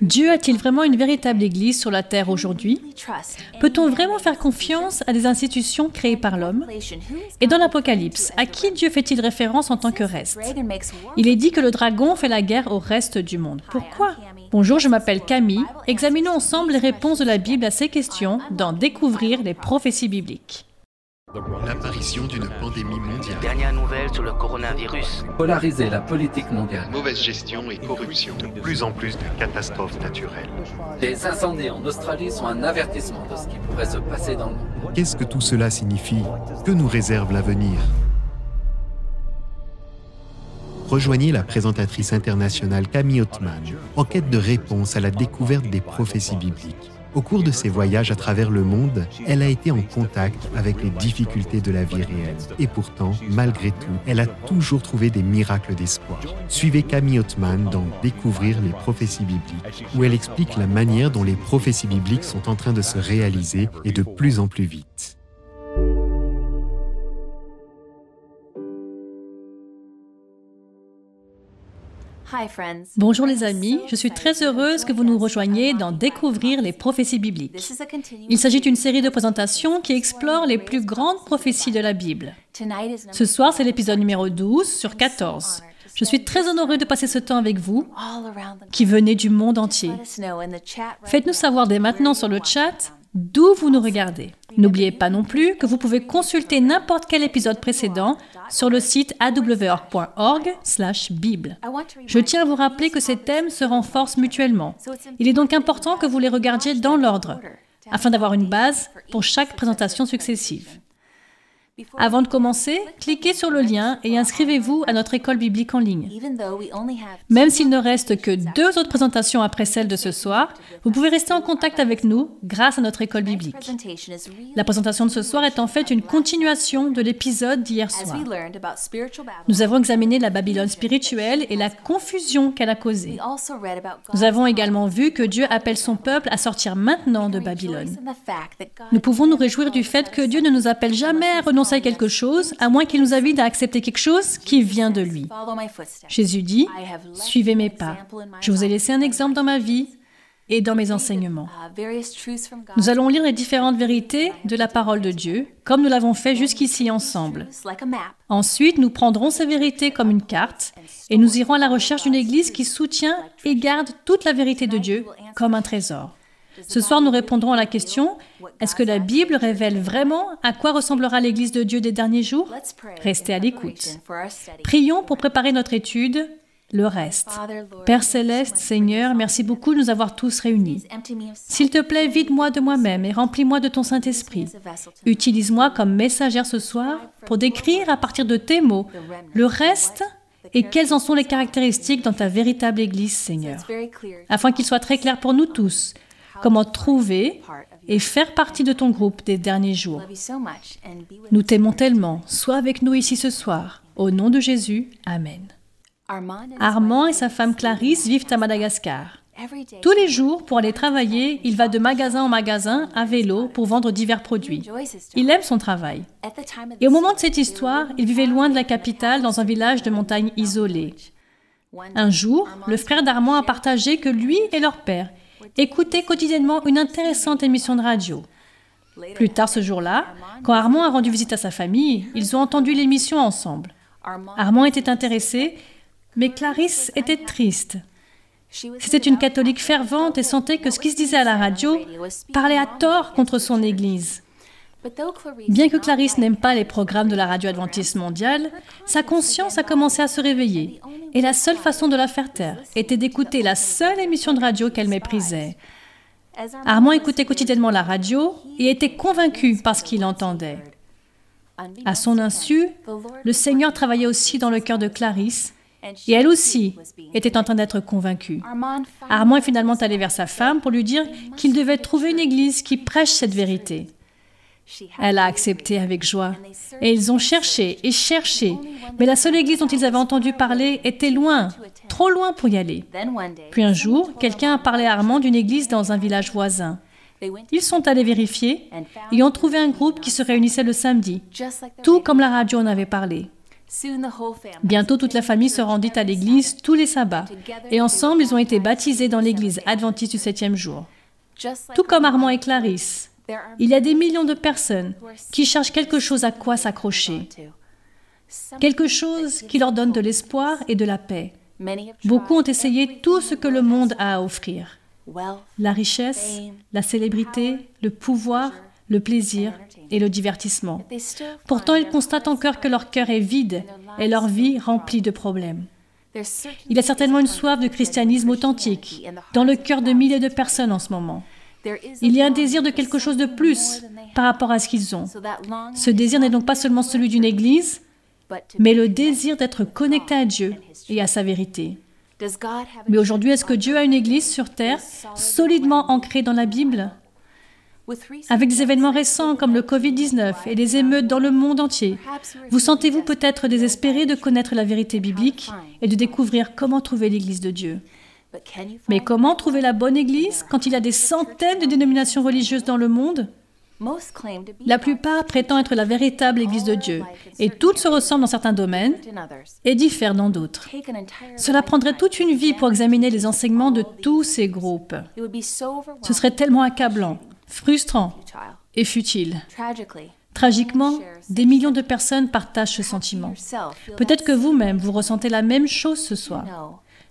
Dieu a-t-il vraiment une véritable Église sur la terre aujourd'hui? Peut-on vraiment faire confiance à des institutions créées par l'homme? Et dans l'Apocalypse, à qui Dieu fait-il référence en tant que reste? Il est dit que le dragon fait la guerre au reste du monde. Pourquoi? Bonjour, je m'appelle Camille. Examinons ensemble les réponses de la Bible à ces questions dans Découvrir les prophéties bibliques. L'apparition d'une pandémie mondiale. Dernière nouvelle sur le coronavirus. Polariser la politique mondiale. Mauvaise gestion et corruption. De plus en plus de catastrophes naturelles. Les incendies en Australie sont un avertissement de ce qui pourrait se passer dans le monde. Qu'est-ce que tout cela signifie? Que nous réserve l'avenir? Rejoignez la présentatrice internationale Camille Ottman en quête de réponses à la découverte des prophéties bibliques. Au cours de ses voyages à travers le monde, elle a été en contact avec les difficultés de la vie réelle. Et pourtant, malgré tout, elle a toujours trouvé des miracles d'espoir. Suivez Camille Ottman dans Découvrir les prophéties bibliques, où elle explique la manière dont les prophéties bibliques sont en train de se réaliser et de plus en plus vite. Bonjour les amis, je suis très heureuse que vous nous rejoigniez dans Découvrir les prophéties bibliques. Il s'agit d'une série de présentations qui explore les plus grandes prophéties de la Bible. Ce soir, c'est l'épisode numéro 12 sur 14. Je suis très honorée de passer ce temps avec vous, qui venez du monde entier. Faites-nous savoir dès maintenant sur le chat d'où vous nous regardez. N'oubliez pas non plus que vous pouvez consulter n'importe quel épisode précédent sur le site awr.org/bible. Je tiens à vous rappeler que ces thèmes se renforcent mutuellement. Il est donc important que vous les regardiez dans l'ordre, afin d'avoir une base pour chaque présentation successive. Avant de commencer, cliquez sur le lien et inscrivez-vous à notre école biblique en ligne. Même s'il ne reste que deux autres présentations après celle de ce soir, vous pouvez rester en contact avec nous grâce à notre école biblique. La présentation de ce soir est en fait une continuation de l'épisode d'hier soir. Nous avons examiné la Babylone spirituelle et la confusion qu'elle a causée. Nous avons également vu que Dieu appelle son peuple à sortir maintenant de Babylone. Nous pouvons nous réjouir du fait que Dieu ne nous appelle jamais à renoncer quelque chose, à moins qu'il nous invite à accepter quelque chose qui vient de lui. Jésus dit, Suivez mes pas. Je vous ai laissé un exemple dans ma vie et dans mes enseignements. Nous allons lire les différentes vérités de la parole de Dieu, comme nous l'avons fait jusqu'ici ensemble. Ensuite, nous prendrons ces vérités comme une carte et nous irons à la recherche d'une Église qui soutient et garde toute la vérité de Dieu comme un trésor. Ce soir, nous répondrons à la question, est-ce que la Bible révèle vraiment à quoi ressemblera l'Église de Dieu des derniers jours? Restez à l'écoute. Prions pour préparer notre étude, le reste. Père céleste, Seigneur, merci beaucoup de nous avoir tous réunis. S'il te plaît, vide-moi de moi-même et remplis-moi de ton Saint-Esprit. Utilise-moi comme messagère ce soir pour décrire à partir de tes mots le reste et quelles en sont les caractéristiques dans ta véritable Église, Seigneur, afin qu'il soit très clair pour nous tous comment trouver et faire partie de ton groupe des derniers jours. Nous t'aimons tellement. Sois avec nous ici ce soir. Au nom de Jésus, Amen. Armand et sa femme Clarisse vivent à Madagascar. Tous les jours, pour aller travailler, il va de magasin en magasin à vélo pour vendre divers produits. Il aime son travail. Et au moment de cette histoire, il vivait loin de la capitale, dans un village de montagne isolé. Un jour, le frère d'Armand a partagé que lui et leur père écoutaient quotidiennement une intéressante émission de radio. Plus tard ce jour-là, quand Armand a rendu visite à sa famille, ils ont entendu l'émission ensemble. Armand était intéressé, mais Clarisse était triste. C'était une catholique fervente et sentait que ce qui se disait à la radio parlait à tort contre son Église. Bien que Clarisse n'aime pas les programmes de la radio adventiste mondiale, sa conscience a commencé à se réveiller. Et la seule façon de la faire taire était d'écouter la seule émission de radio qu'elle méprisait. Armand écoutait quotidiennement la radio et était convaincu par ce qu'il entendait. À son insu, le Seigneur travaillait aussi dans le cœur de Clarisse et elle aussi était en train d'être convaincue. Armand est finalement allé vers sa femme pour lui dire qu'il devait trouver une église qui prêche cette vérité. Elle a accepté avec joie. Et ils ont cherché et cherché, mais la seule église dont ils avaient entendu parler était loin, trop loin pour y aller. Puis un jour, quelqu'un a parlé à Armand d'une église dans un village voisin. Ils sont allés vérifier et ont trouvé un groupe qui se réunissait le samedi, tout comme la radio en avait parlé. Bientôt toute la famille se rendit à l'église tous les sabbats, et ensemble ils ont été baptisés dans l'église adventiste du septième jour. Tout comme Armand et Clarisse, il y a des millions de personnes qui cherchent quelque chose à quoi s'accrocher, quelque chose qui leur donne de l'espoir et de la paix. Beaucoup ont essayé tout ce que le monde a à offrir. La richesse, la célébrité, le pouvoir, le plaisir et le divertissement. Pourtant, ils constatent encore que leur cœur est vide et leur vie remplie de problèmes. Il y a certainement une soif de christianisme authentique dans le cœur de milliers de personnes en ce moment. Il y a un désir de quelque chose de plus par rapport à ce qu'ils ont. Ce désir n'est donc pas seulement celui d'une église, mais le désir d'être connecté à Dieu et à sa vérité. Mais aujourd'hui, est-ce que Dieu a une église sur terre solidement ancrée dans la Bible? Avec des événements récents comme le Covid-19 et les émeutes dans le monde entier, vous sentez-vous peut-être désespéré de connaître la vérité biblique et de découvrir comment trouver l'Église de Dieu? Mais comment trouver la bonne Église quand il y a des centaines de dénominations religieuses dans le monde? La plupart prétendent être la véritable Église de Dieu, et toutes se ressemblent dans certains domaines et diffèrent dans d'autres. Cela prendrait toute une vie pour examiner les enseignements de tous ces groupes. Ce serait tellement accablant frustrant et futile. Tragiquement, des millions de personnes partagent ce sentiment. Peut-être que vous-même, vous ressentez la même chose ce soir.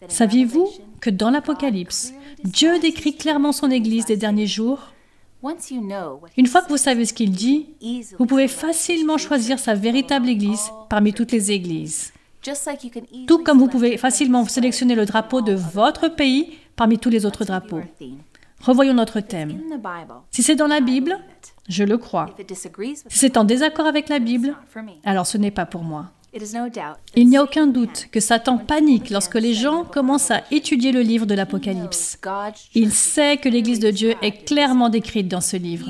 Saviez-vous que dans l'Apocalypse, Dieu décrit clairement son Église des derniers jours Une fois que vous savez ce qu'il dit, vous pouvez facilement choisir sa véritable Église parmi toutes les Églises. Tout comme vous pouvez facilement sélectionner le drapeau de votre pays parmi tous les autres drapeaux. Revoyons notre thème. Si c'est dans la Bible, je le crois. Si c'est en désaccord avec la Bible, alors ce n'est pas pour moi. Il n'y a aucun doute que Satan panique lorsque les gens commencent à étudier le livre de l'Apocalypse. Il sait que l'Église de Dieu est clairement décrite dans ce livre.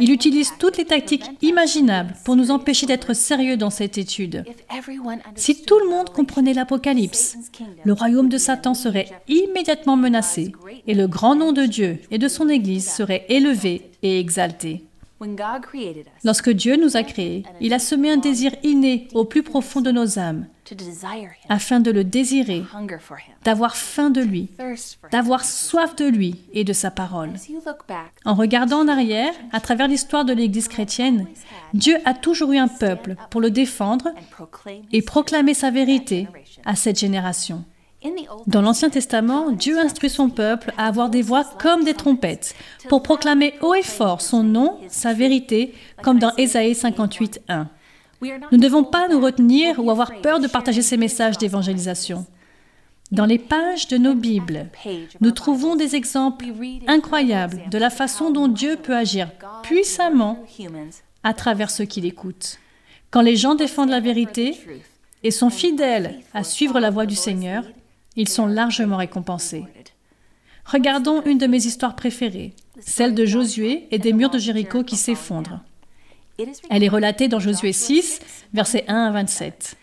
Il utilise toutes les tactiques imaginables pour nous empêcher d'être sérieux dans cette étude. Si tout le monde comprenait l'Apocalypse, le royaume de Satan serait immédiatement menacé et le grand nom de Dieu et de son Église serait élevé et exalté. Lorsque Dieu nous a créés, il a semé un désir inné au plus profond de nos âmes, afin de le désirer, d'avoir faim de lui, d'avoir soif de lui et de sa parole. En regardant en arrière, à travers l'histoire de l'Église chrétienne, Dieu a toujours eu un peuple pour le défendre et proclamer sa vérité à cette génération. Dans l'Ancien Testament, Dieu instruit son peuple à avoir des voix comme des trompettes, pour proclamer haut et fort son nom, sa vérité, comme dans Ésaïe 58, 1. Nous ne devons pas nous retenir ou avoir peur de partager ces messages d'évangélisation. Dans les pages de nos Bibles, nous trouvons des exemples incroyables de la façon dont Dieu peut agir puissamment à travers ceux qui l'écoutent. Quand les gens défendent la vérité et sont fidèles à suivre la voie du Seigneur, ils sont largement récompensés. Regardons une de mes histoires préférées, celle de Josué et des murs de Jéricho qui s'effondrent. Elle est relatée dans Josué 6, versets 1 à 27.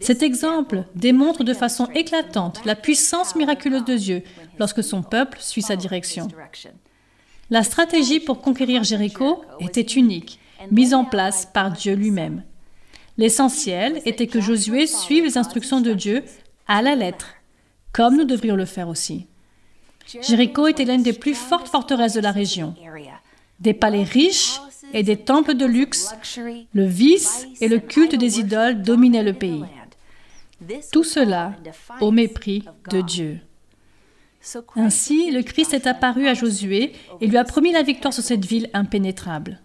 Cet exemple démontre de façon éclatante la puissance miraculeuse de Dieu lorsque son peuple suit sa direction. La stratégie pour conquérir Jéricho était unique, mise en place par Dieu lui-même. L'essentiel était que Josué suive les instructions de Dieu à la lettre comme nous devrions le faire aussi. Jéricho était l'une des plus fortes forteresses de la région. Des palais riches et des temples de luxe, le vice et le culte des idoles dominaient le pays. Tout cela au mépris de Dieu. Ainsi, le Christ est apparu à Josué et lui a promis la victoire sur cette ville impénétrable.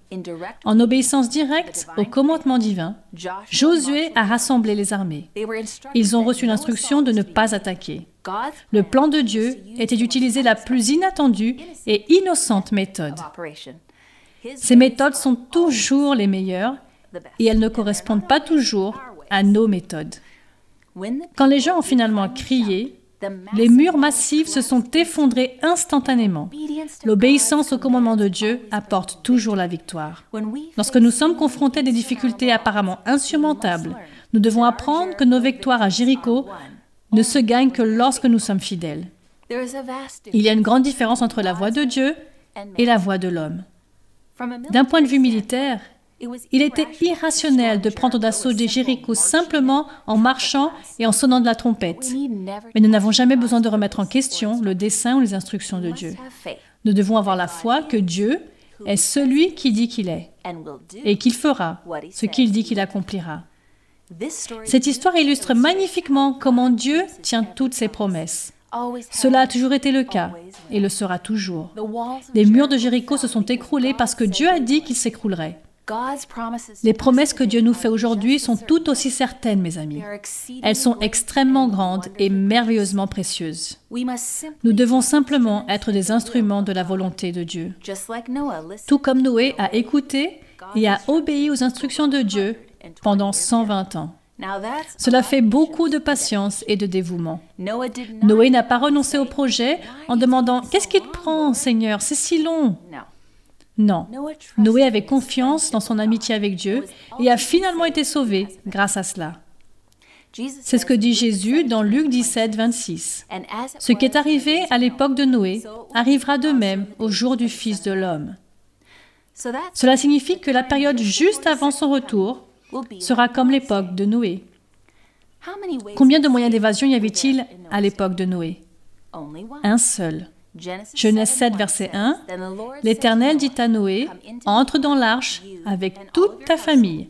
En obéissance directe au commandement divin, Josué a rassemblé les armées. Ils ont reçu l'instruction de ne pas attaquer. Le plan de Dieu était d'utiliser la plus inattendue et innocente méthode. Ces méthodes sont toujours les meilleures et elles ne correspondent pas toujours à nos méthodes. Quand les gens ont finalement crié, les murs massifs se sont effondrés instantanément. L'obéissance au commandement de Dieu apporte toujours la victoire. Lorsque nous sommes confrontés à des difficultés apparemment insurmontables, nous devons apprendre que nos victoires à Jéricho ne se gagnent que lorsque nous sommes fidèles. Il y a une grande différence entre la voix de Dieu et la voix de l'homme. D'un point de vue militaire, Il était irrationnel de prendre d'assaut des Jéricho simplement en marchant et en sonnant de la trompette. Mais nous n'avons jamais besoin de remettre en question le dessein ou les instructions de Dieu. Nous devons avoir la foi que Dieu est celui qui dit qu'il est et qu'il fera ce qu'il dit qu'il accomplira. Cette histoire illustre magnifiquement comment Dieu tient toutes ses promesses. Cela a toujours été le cas et le sera toujours. Les murs de Jéricho se sont écroulés parce que Dieu a dit qu'ils s'écrouleraient. Les promesses que Dieu nous fait aujourd'hui sont tout aussi certaines, mes amis. Elles sont extrêmement grandes et merveilleusement précieuses. Nous devons simplement être des instruments de la volonté de Dieu. Tout comme Noé a écouté et a obéi aux instructions de Dieu pendant 120 ans. Cela fait beaucoup de patience et de dévouement. Noé n'a pas renoncé au projet en demandant Qu'est-ce qui te prend, Seigneur? C'est si long. Non. Noé avait confiance dans son amitié avec Dieu et a finalement été sauvé grâce à cela. C'est ce que dit Jésus dans Luc 17, 26. Ce qui est arrivé à l'époque de Noé arrivera de même au jour du Fils de l'homme. Cela signifie que la période juste avant son retour sera comme l'époque de Noé. Combien de moyens d'évasion y avait-il à l'époque de Noé? Un seul. Genèse 7, verset 1, L'Éternel dit à Noé, Entre dans l'arche avec toute ta famille,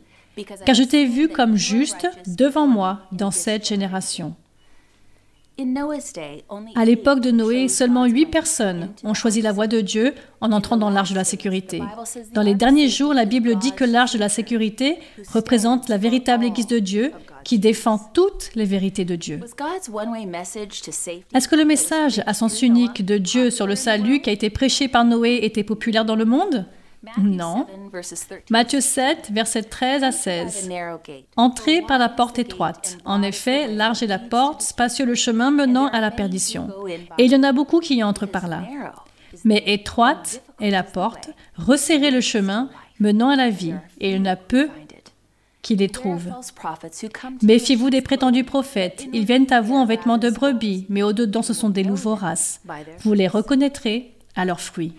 car je t'ai vu comme juste devant moi dans cette génération. À l'époque de Noé, seulement huit personnes ont choisi la voie de Dieu en entrant dans l'arche de la sécurité. Dans les derniers jours, la Bible dit que l'arche de la sécurité représente la véritable Église de Dieu qui défend toutes les vérités de Dieu. Est-ce que le message à sens unique de Dieu sur le salut qui a été prêché par Noé était populaire dans le monde? Non. Matthieu 7, versets 13 à 16. Entrez par la porte étroite. En effet, large est la porte, spacieux le chemin menant à la perdition. Et il y en a beaucoup qui y entrent par là. Mais étroite est la porte, resserrez le chemin menant à la vie, et il y en a peu qui les trouvent. Méfiez-vous des prétendus prophètes. Ils viennent à vous en vêtements de brebis, mais au-dedans ce sont des loups voraces. Vous les reconnaîtrez à leurs fruits.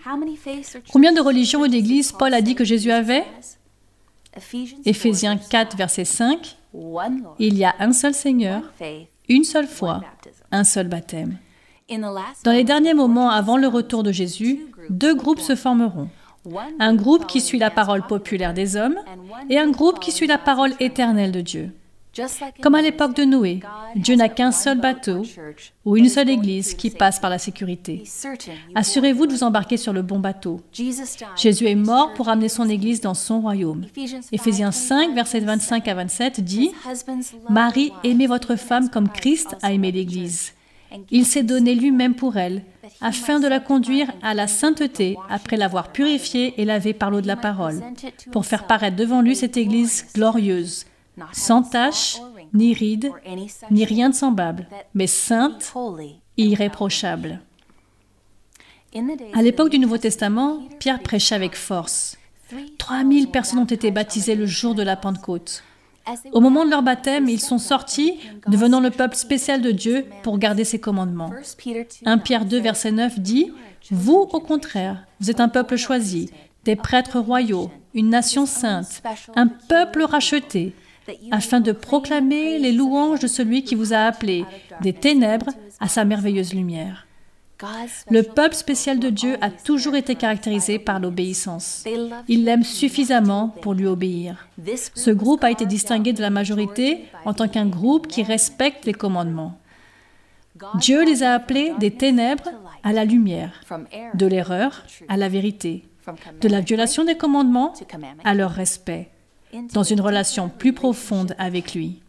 Combien de religions et d'églises Paul a dit que Jésus avait? Éphésiens 4, verset 5. Il y a un seul Seigneur, une seule foi, un seul baptême. Dans les derniers moments avant le retour de Jésus, deux groupes se formeront. Un groupe qui suit la parole populaire des hommes et un groupe qui suit la parole éternelle de Dieu. Comme à l'époque de Noé, Dieu n'a qu'un seul bateau ou une seule église qui passe par la sécurité. Assurez-vous de vous embarquer sur le bon bateau. Jésus est mort pour amener son église dans son royaume. Éphésiens 5, versets 25 à 27 dit Marie, aimez votre femme comme Christ a aimé l'église. Il s'est donné lui-même pour elle, afin de la conduire à la sainteté après l'avoir purifiée et lavée par l'eau de la parole, pour faire paraître devant lui cette Église glorieuse, sans tache, ni ride, ni rien de semblable, mais sainte et irréprochable. À l'époque du Nouveau Testament, Pierre prêchait avec force. 3000 personnes ont été baptisées le jour de la Pentecôte. Au moment de leur baptême, ils sont sortis, devenant le peuple spécial de Dieu pour garder ses commandements. 1 Pierre 2, verset 9 dit, Vous, au contraire, vous êtes un peuple choisi, des prêtres royaux, une nation sainte, un peuple racheté, afin de proclamer les louanges de celui qui vous a appelé des ténèbres à sa merveilleuse lumière. Le peuple spécial de Dieu a toujours été caractérisé par l'obéissance. Il l'aime suffisamment pour lui obéir. Ce groupe a été distingué de la majorité en tant qu'un groupe qui respecte les commandements. Dieu les a appelés des ténèbres à la lumière, de l'erreur à la vérité, de la violation des commandements à leur respect dans une relation plus profonde avec lui.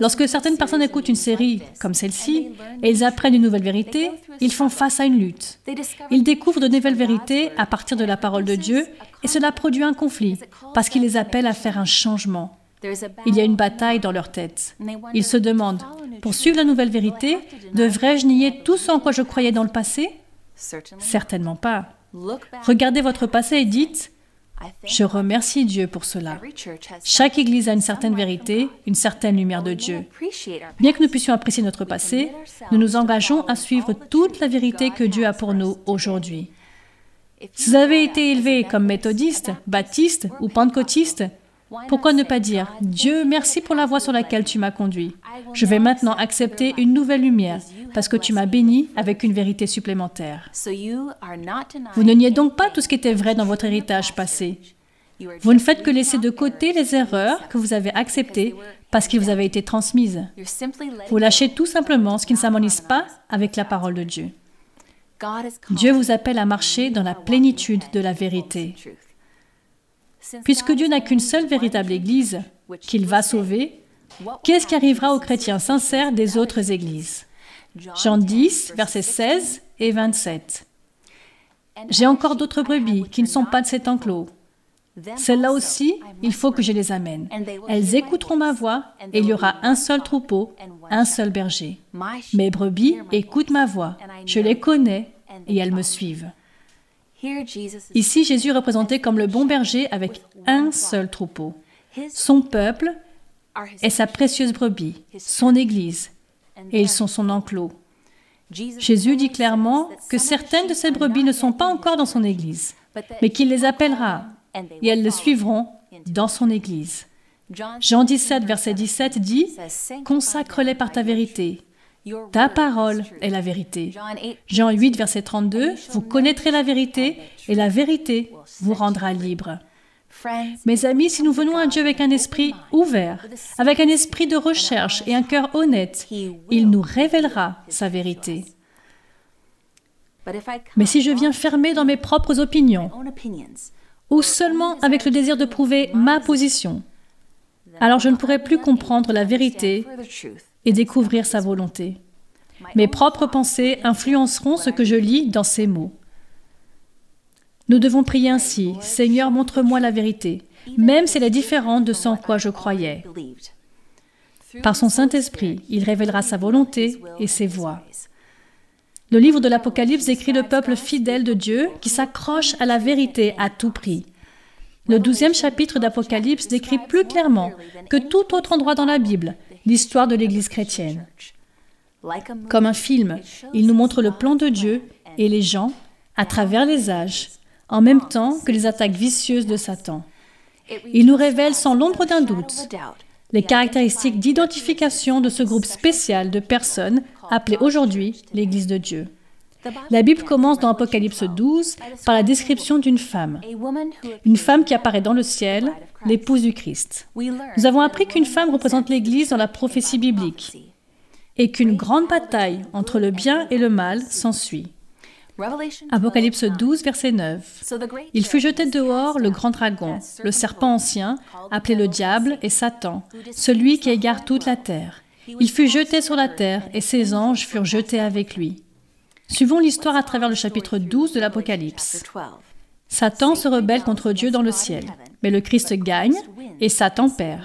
Lorsque certaines personnes écoutent une série comme celle-ci et ils apprennent une nouvelle vérité, ils font face à une lutte. Ils découvrent de nouvelles vérités à partir de la parole de Dieu et cela produit un conflit parce qu'il les appelle à faire un changement. Il y a une bataille dans leur tête. Ils se demandent, pour suivre la nouvelle vérité, devrais-je nier tout ce en quoi je croyais dans le passé? Certainement pas. Regardez votre passé et dites, je remercie Dieu pour cela. Chaque Église a une certaine vérité, une certaine lumière de Dieu. Bien que nous puissions apprécier notre passé, nous nous engageons à suivre toute la vérité que Dieu a pour nous aujourd'hui. Si vous avez été élevé comme méthodiste, baptiste ou pentecôtiste, pourquoi ne pas dire Dieu, merci pour la voie sur laquelle tu m'as conduit. Je vais maintenant accepter une nouvelle lumière parce que tu m'as béni avec une vérité supplémentaire. Vous ne niez donc pas tout ce qui était vrai dans votre héritage passé. Vous ne faites que laisser de côté les erreurs que vous avez acceptées parce qu'elles vous avaient été transmises. Vous lâchez tout simplement ce qui ne s'harmonise pas avec la parole de Dieu. Dieu vous appelle à marcher dans la plénitude de la vérité. Puisque Dieu n'a qu'une seule véritable Église qu'il va sauver, qu'est-ce qui arrivera aux chrétiens sincères des autres églises Jean 10, versets 16 et 27. J'ai encore d'autres brebis qui ne sont pas de cet enclos. Celles-là aussi, il faut que je les amène. Elles écouteront ma voix et il y aura un seul troupeau, un seul berger. Mes brebis écoutent ma voix. Je les connais et elles me suivent. Ici, Jésus est représenté comme le bon berger avec un seul troupeau. Son peuple est sa précieuse brebis, son Église, et ils sont son enclos. Jésus dit clairement que certaines de ces brebis ne sont pas encore dans son Église, mais qu'il les appellera et elles le suivront dans son Église. Jean 17, verset 17 dit, Consacre-les par ta vérité. Ta parole est la vérité. Jean 8, verset 32, Vous connaîtrez la vérité et la vérité vous rendra libre. Mes amis, si nous venons à Dieu avec un esprit ouvert, avec un esprit de recherche et un cœur honnête, il nous révélera sa vérité. Mais si je viens fermé dans mes propres opinions, ou seulement avec le désir de prouver ma position, alors je ne pourrai plus comprendre la vérité et découvrir sa volonté. Mes propres pensées influenceront ce que je lis dans ces mots. Nous devons prier ainsi, Seigneur, montre-moi la vérité, même si elle est différente de ce en quoi je croyais. Par son Saint-Esprit, il révélera sa volonté et ses voies. Le livre de l'Apocalypse décrit le peuple fidèle de Dieu qui s'accroche à la vérité à tout prix. Le douzième chapitre d'Apocalypse décrit plus clairement que tout autre endroit dans la Bible l'histoire de l'Église chrétienne. Comme un film, il nous montre le plan de Dieu et les gens à travers les âges, en même temps que les attaques vicieuses de Satan. Il nous révèle sans l'ombre d'un doute les caractéristiques d'identification de ce groupe spécial de personnes appelées aujourd'hui l'Église de Dieu. La Bible commence dans Apocalypse 12 par la description d'une femme, une femme qui apparaît dans le ciel, l'épouse du Christ. Nous avons appris qu'une femme représente l'Église dans la prophétie biblique et qu'une grande bataille entre le bien et le mal s'ensuit. Apocalypse 12, verset 9. Il fut jeté dehors le grand dragon, le serpent ancien, appelé le diable et Satan, celui qui égare toute la terre. Il fut jeté sur la terre et ses anges furent jetés avec lui. Suivons l'histoire à travers le chapitre 12 de l'Apocalypse. Satan se rebelle contre Dieu dans le ciel, mais le Christ gagne et Satan perd.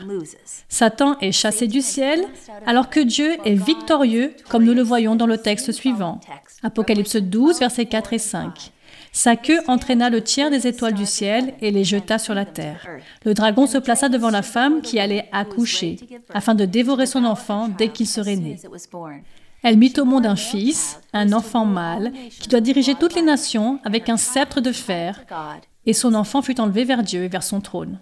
Satan est chassé du ciel alors que Dieu est victorieux comme nous le voyons dans le texte suivant. Apocalypse 12, versets 4 et 5. Sa queue entraîna le tiers des étoiles du ciel et les jeta sur la terre. Le dragon se plaça devant la femme qui allait accoucher, afin de dévorer son enfant dès qu'il serait né. Elle mit au monde un fils, un enfant mâle, qui doit diriger toutes les nations avec un sceptre de fer, et son enfant fut enlevé vers Dieu et vers son trône.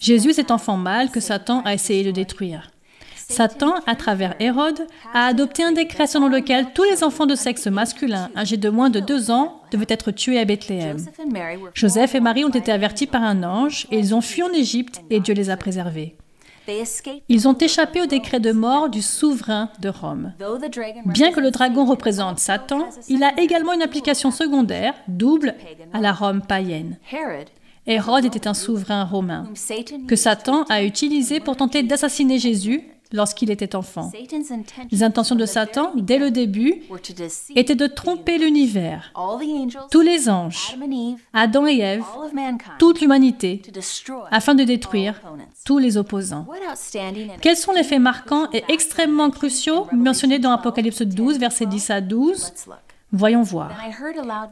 Jésus est cet enfant mâle que Satan a essayé de détruire. Satan, à travers Hérode, a adopté un décret selon lequel tous les enfants de sexe masculin âgés de moins de deux ans devaient être tués à Bethléem. Joseph et Marie ont été avertis par un ange et ils ont fui en Égypte et Dieu les a préservés. Ils ont échappé au décret de mort du souverain de Rome. Bien que le dragon représente Satan, il a également une application secondaire, double, à la Rome païenne. Hérode était un souverain romain que Satan a utilisé pour tenter d'assassiner Jésus lorsqu'il était enfant. Les intentions de Satan, dès le début, étaient de tromper l'univers, tous les anges, Adam et Ève, toute l'humanité, afin de détruire tous les opposants. Quels sont les faits marquants et extrêmement cruciaux mentionnés dans Apocalypse 12, versets 10 à 12 Voyons voir.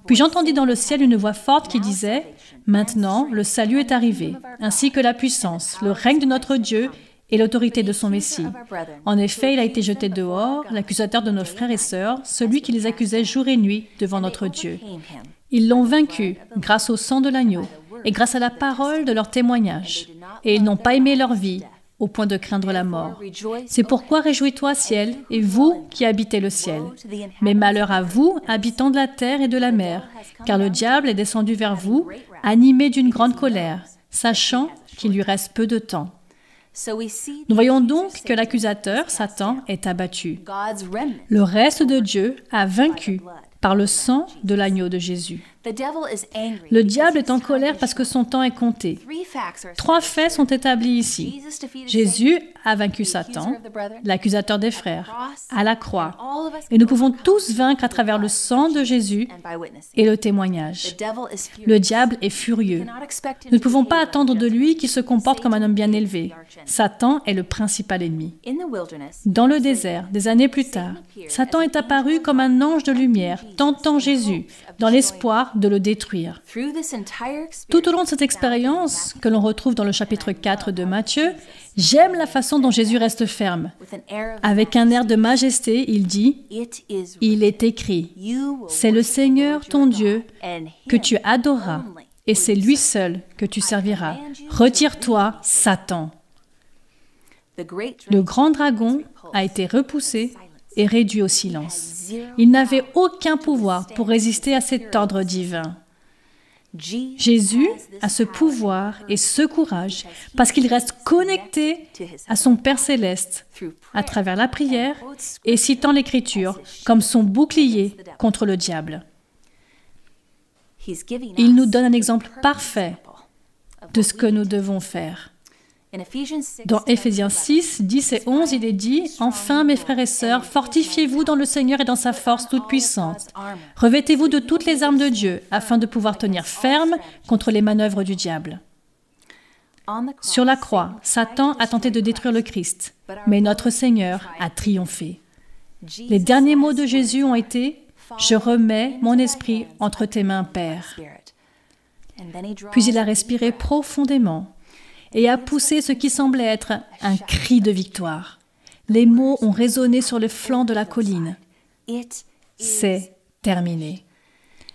Puis j'entendis dans le ciel une voix forte qui disait, Maintenant le salut est arrivé, ainsi que la puissance, le règne de notre Dieu et l'autorité de son Messie. En effet, il a été jeté dehors, l'accusateur de nos frères et sœurs, celui qui les accusait jour et nuit devant notre Dieu. Ils l'ont vaincu grâce au sang de l'agneau et grâce à la parole de leur témoignage. Et ils n'ont pas aimé leur vie au point de craindre la mort. C'est pourquoi réjouis-toi, ciel, et vous qui habitez le ciel. Mais malheur à vous, habitants de la terre et de la mer, car le diable est descendu vers vous, animé d'une grande colère, sachant qu'il lui reste peu de temps. Nous voyons donc que l'accusateur, Satan, est abattu. Le reste de Dieu a vaincu par le sang de l'agneau de Jésus. Le diable est en colère parce que son temps est compté. Trois faits sont établis ici. Jésus a vaincu Satan, l'accusateur des frères, à la croix. Et nous pouvons tous vaincre à travers le sang de Jésus et le témoignage. Le diable est furieux. Nous ne pouvons pas attendre de lui qu'il se comporte comme un homme bien élevé. Satan est le principal ennemi. Dans le désert, des années plus tard, Satan est apparu comme un ange de lumière, tentant Jésus, dans l'espoir de le détruire. Tout au long de cette expérience, que l'on retrouve dans le chapitre 4 de Matthieu, j'aime la façon dont Jésus reste ferme. Avec un air de majesté, il dit, Il est écrit, c'est le Seigneur ton Dieu que tu adoreras, et c'est lui seul que tu serviras. Retire-toi, Satan. Le grand dragon a été repoussé et réduit au silence. Il n'avait aucun pouvoir pour résister à cet ordre divin. Jésus a ce pouvoir et ce courage parce qu'il reste connecté à son Père céleste à travers la prière et citant l'Écriture comme son bouclier contre le diable. Il nous donne un exemple parfait de ce que nous devons faire. Dans Éphésiens 6, 10 et 11, il est dit Enfin, mes frères et sœurs, fortifiez-vous dans le Seigneur et dans sa force toute puissante. Revêtez-vous de toutes les armes de Dieu, afin de pouvoir tenir ferme contre les manœuvres du diable. Sur la croix, Satan a tenté de détruire le Christ, mais notre Seigneur a triomphé. Les derniers mots de Jésus ont été Je remets mon esprit entre tes mains, Père. Puis il a respiré profondément et a poussé ce qui semblait être un cri de victoire. Les mots ont résonné sur le flanc de la colline. C'est terminé.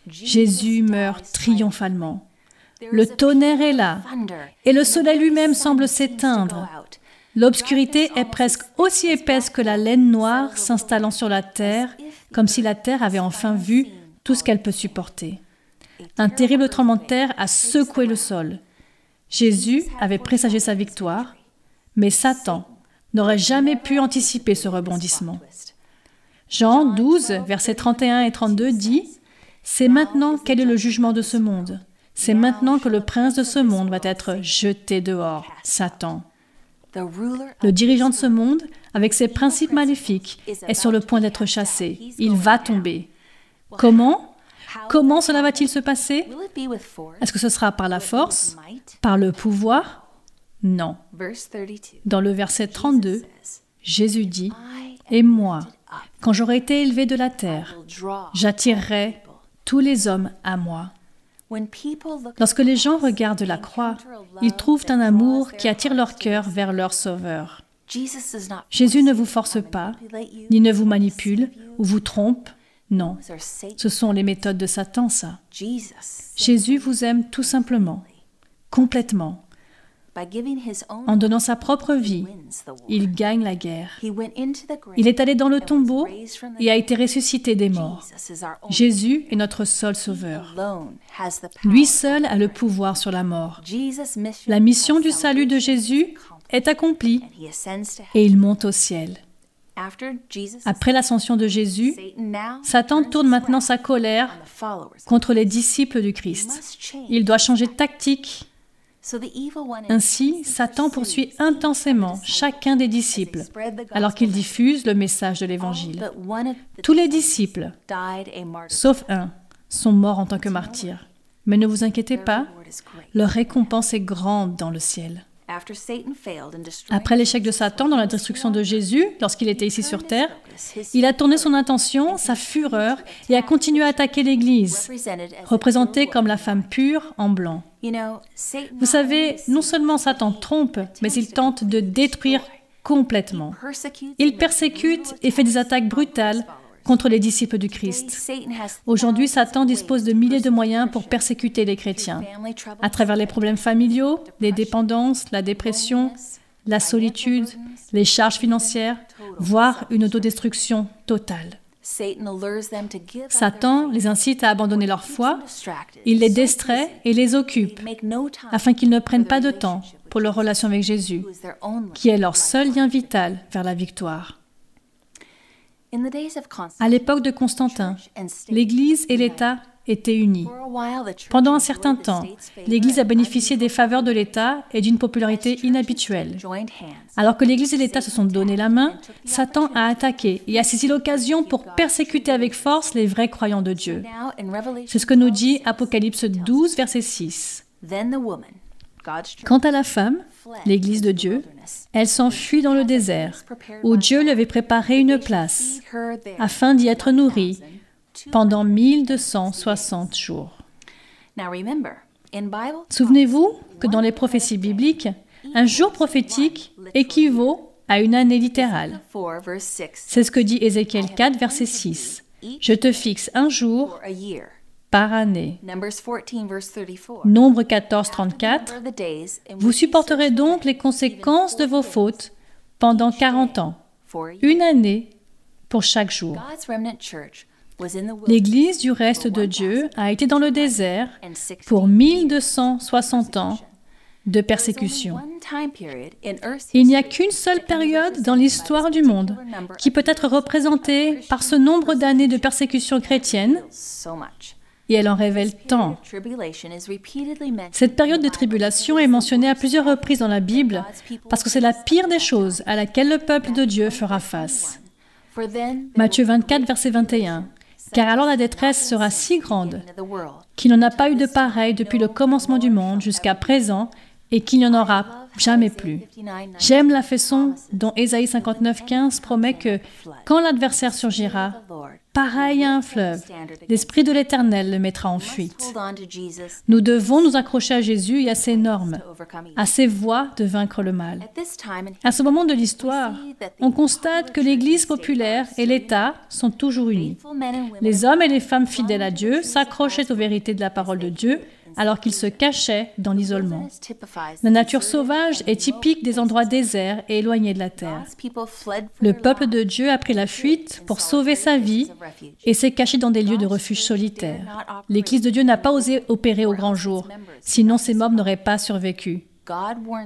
Jésus meurt triomphalement. Le tonnerre est là et le soleil lui-même semble s'éteindre. L'obscurité est presque aussi épaisse que la laine noire s'installant sur la terre, comme si la terre avait enfin vu tout ce qu'elle peut supporter. Un terrible tremblement de terre a secoué le sol. Jésus avait présagé sa victoire, mais Satan n'aurait jamais pu anticiper ce rebondissement. Jean 12, versets 31 et 32 dit C'est maintenant quel est le jugement de ce monde. C'est maintenant que le prince de ce monde va être jeté dehors, Satan. Le dirigeant de ce monde, avec ses principes maléfiques, est sur le point d'être chassé. Il va tomber. Comment? Comment cela va-t-il se passer? Est-ce que ce sera par la force? Par le pouvoir? Non. Dans le verset 32, Jésus dit, Et moi, quand j'aurai été élevé de la terre, j'attirerai tous les hommes à moi. Lorsque les gens regardent la croix, ils trouvent un amour qui attire leur cœur vers leur Sauveur. Jésus ne vous force pas, ni ne vous manipule ou vous trompe non, ce sont les méthodes de Satan, ça. Jésus vous aime tout simplement, complètement. En donnant sa propre vie, il gagne la guerre. Il est allé dans le tombeau et a été ressuscité des morts. Jésus est notre seul sauveur. Lui seul a le pouvoir sur la mort. La mission du salut de Jésus est accomplie et il monte au ciel. Après l'ascension de Jésus, Satan tourne maintenant sa colère contre les disciples du Christ. Il doit changer de tactique. Ainsi, Satan poursuit intensément chacun des disciples alors qu'il diffuse le message de l'Évangile. Tous les disciples, sauf un, sont morts en tant que martyrs. Mais ne vous inquiétez pas, leur récompense est grande dans le ciel. Après l'échec de Satan dans la destruction de Jésus, lorsqu'il était ici sur terre, il a tourné son intention, sa fureur, et a continué à attaquer l'Église, représentée comme la femme pure en blanc. Vous savez, non seulement Satan trompe, mais il tente de détruire complètement. Il persécute et fait des attaques brutales contre les disciples du Christ. Aujourd'hui, Satan dispose de milliers de moyens pour persécuter les chrétiens, à travers les problèmes familiaux, les dépendances, la dépression, la solitude, les charges financières, voire une autodestruction totale. Satan les incite à abandonner leur foi, il les distrait et les occupe afin qu'ils ne prennent pas de temps pour leur relation avec Jésus, qui est leur seul lien vital vers la victoire. À l'époque de Constantin, l'Église et l'État étaient unis. Pendant un certain temps, l'Église a bénéficié des faveurs de l'État et d'une popularité inhabituelle. Alors que l'Église et l'État se sont donné la main, Satan a attaqué et a saisi l'occasion pour persécuter avec force les vrais croyants de Dieu. C'est ce que nous dit Apocalypse 12, verset 6. Quant à la femme, l'Église de Dieu, elle s'enfuit dans le désert, où Dieu lui avait préparé une place, afin d'y être nourrie pendant 1260 jours. Souvenez-vous que dans les prophéties bibliques, un jour prophétique équivaut à une année littérale. C'est ce que dit Ézéchiel 4, verset 6. Je te fixe un jour par année. Nombre 14, 34. Vous supporterez donc les conséquences de vos fautes pendant 40 ans, une année pour chaque jour. L'Église du reste de Dieu a été dans le désert pour 1260 ans de persécution. Il n'y a qu'une seule période dans l'histoire du monde qui peut être représentée par ce nombre d'années de persécution chrétienne et elle en révèle tant. Cette période de tribulation est mentionnée à plusieurs reprises dans la Bible parce que c'est la pire des choses à laquelle le peuple de Dieu fera face. Matthieu 24, verset 21. Car alors la détresse sera si grande qu'il n'en a pas eu de pareil depuis le commencement du monde jusqu'à présent et qu'il n'y en aura jamais plus. J'aime la façon dont Ésaïe 59, 15 promet que quand l'adversaire surgira, pareil à un fleuve. L'Esprit de l'Éternel le mettra en fuite. Nous devons nous accrocher à Jésus et à ses normes, à ses voies de vaincre le mal. À ce moment de l'histoire, on constate que l'Église populaire et l'État sont toujours unis. Les hommes et les femmes fidèles à Dieu s'accrochaient aux vérités de la parole de Dieu alors qu'ils se cachaient dans l'isolement. La nature sauvage est typique des endroits déserts et éloignés de la terre. Le peuple de Dieu a pris la fuite pour sauver sa vie et s'est caché dans des lieux de refuge solitaires. L'Église de Dieu n'a pas osé opérer au grand jour, sinon ses membres n'auraient pas survécu.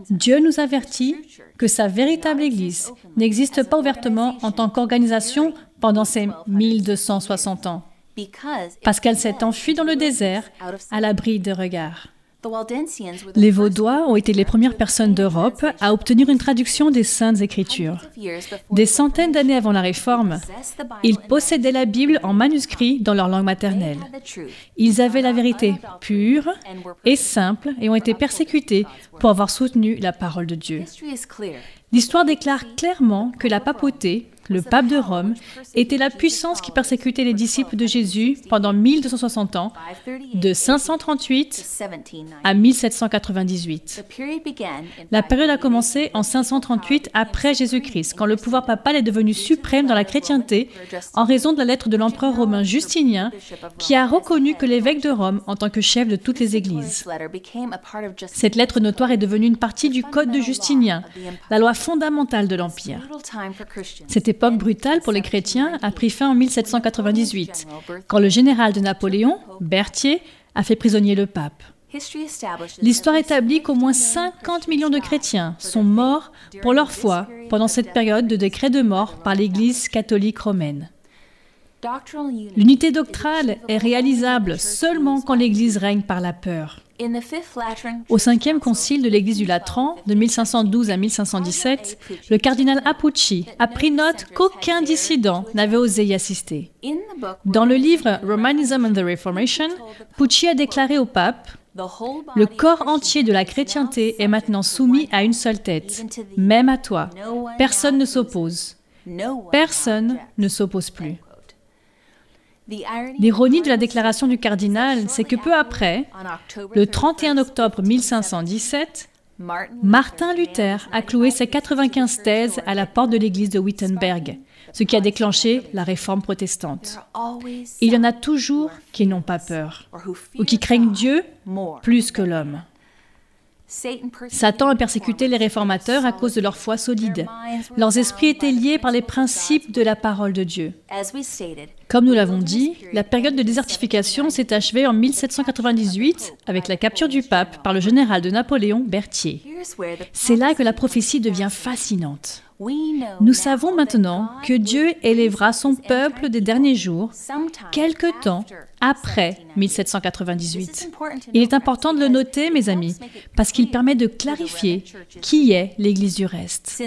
Dieu nous avertit que sa véritable Église n'existe pas ouvertement en tant qu'organisation pendant ces 1260 ans parce qu'elle s'est enfuie dans le désert à l'abri des regards. Les Vaudois ont été les premières personnes d'Europe à obtenir une traduction des Saintes Écritures. Des centaines d'années avant la Réforme, ils possédaient la Bible en manuscrit dans leur langue maternelle. Ils avaient la vérité pure et simple et ont été persécutés pour avoir soutenu la parole de Dieu. L'histoire déclare clairement que la papauté, le pape de Rome, était la puissance qui persécutait les disciples de Jésus pendant 1260 ans, de 538 à 1798. La période a commencé en 538 après Jésus-Christ, quand le pouvoir papal est devenu suprême dans la chrétienté en raison de la lettre de l'empereur romain Justinien, qui a reconnu que l'évêque de Rome en tant que chef de toutes les églises. Cette lettre notoire est devenue une partie du Code de Justinien, la loi fondamentale de l'Empire. Époque brutale pour les chrétiens a pris fin en 1798, quand le général de Napoléon, Berthier, a fait prisonnier le pape. L'histoire établit qu'au moins 50 millions de chrétiens sont morts pour leur foi pendant cette période de décret de mort par l'Église catholique romaine. L'unité doctrale est réalisable seulement quand l'Église règne par la peur. Au cinquième concile de l'Église du Latran, de 1512 à 1517, le cardinal Apucci a pris note qu'aucun dissident n'avait osé y assister. Dans le livre Romanism and the Reformation, Pucci a déclaré au pape le corps entier de la chrétienté est maintenant soumis à une seule tête, même à toi. Personne ne s'oppose. Personne ne s'oppose plus. L'ironie de la déclaration du cardinal, c'est que peu après, le 31 octobre 1517, Martin Luther a cloué ses 95 thèses à la porte de l'église de Wittenberg, ce qui a déclenché la réforme protestante. Il y en a toujours qui n'ont pas peur, ou qui craignent Dieu plus que l'homme. Satan a persécuté les réformateurs à cause de leur foi solide. Leurs esprits étaient liés par les principes de la parole de Dieu. Comme nous l'avons dit, la période de désertification s'est achevée en 1798 avec la capture du pape par le général de Napoléon Berthier. C'est là que la prophétie devient fascinante. Nous savons maintenant que Dieu élèvera son peuple des derniers jours, quelque temps après 1798. Il est important de le noter, mes amis, parce qu'il permet de clarifier qui est l'Église du reste.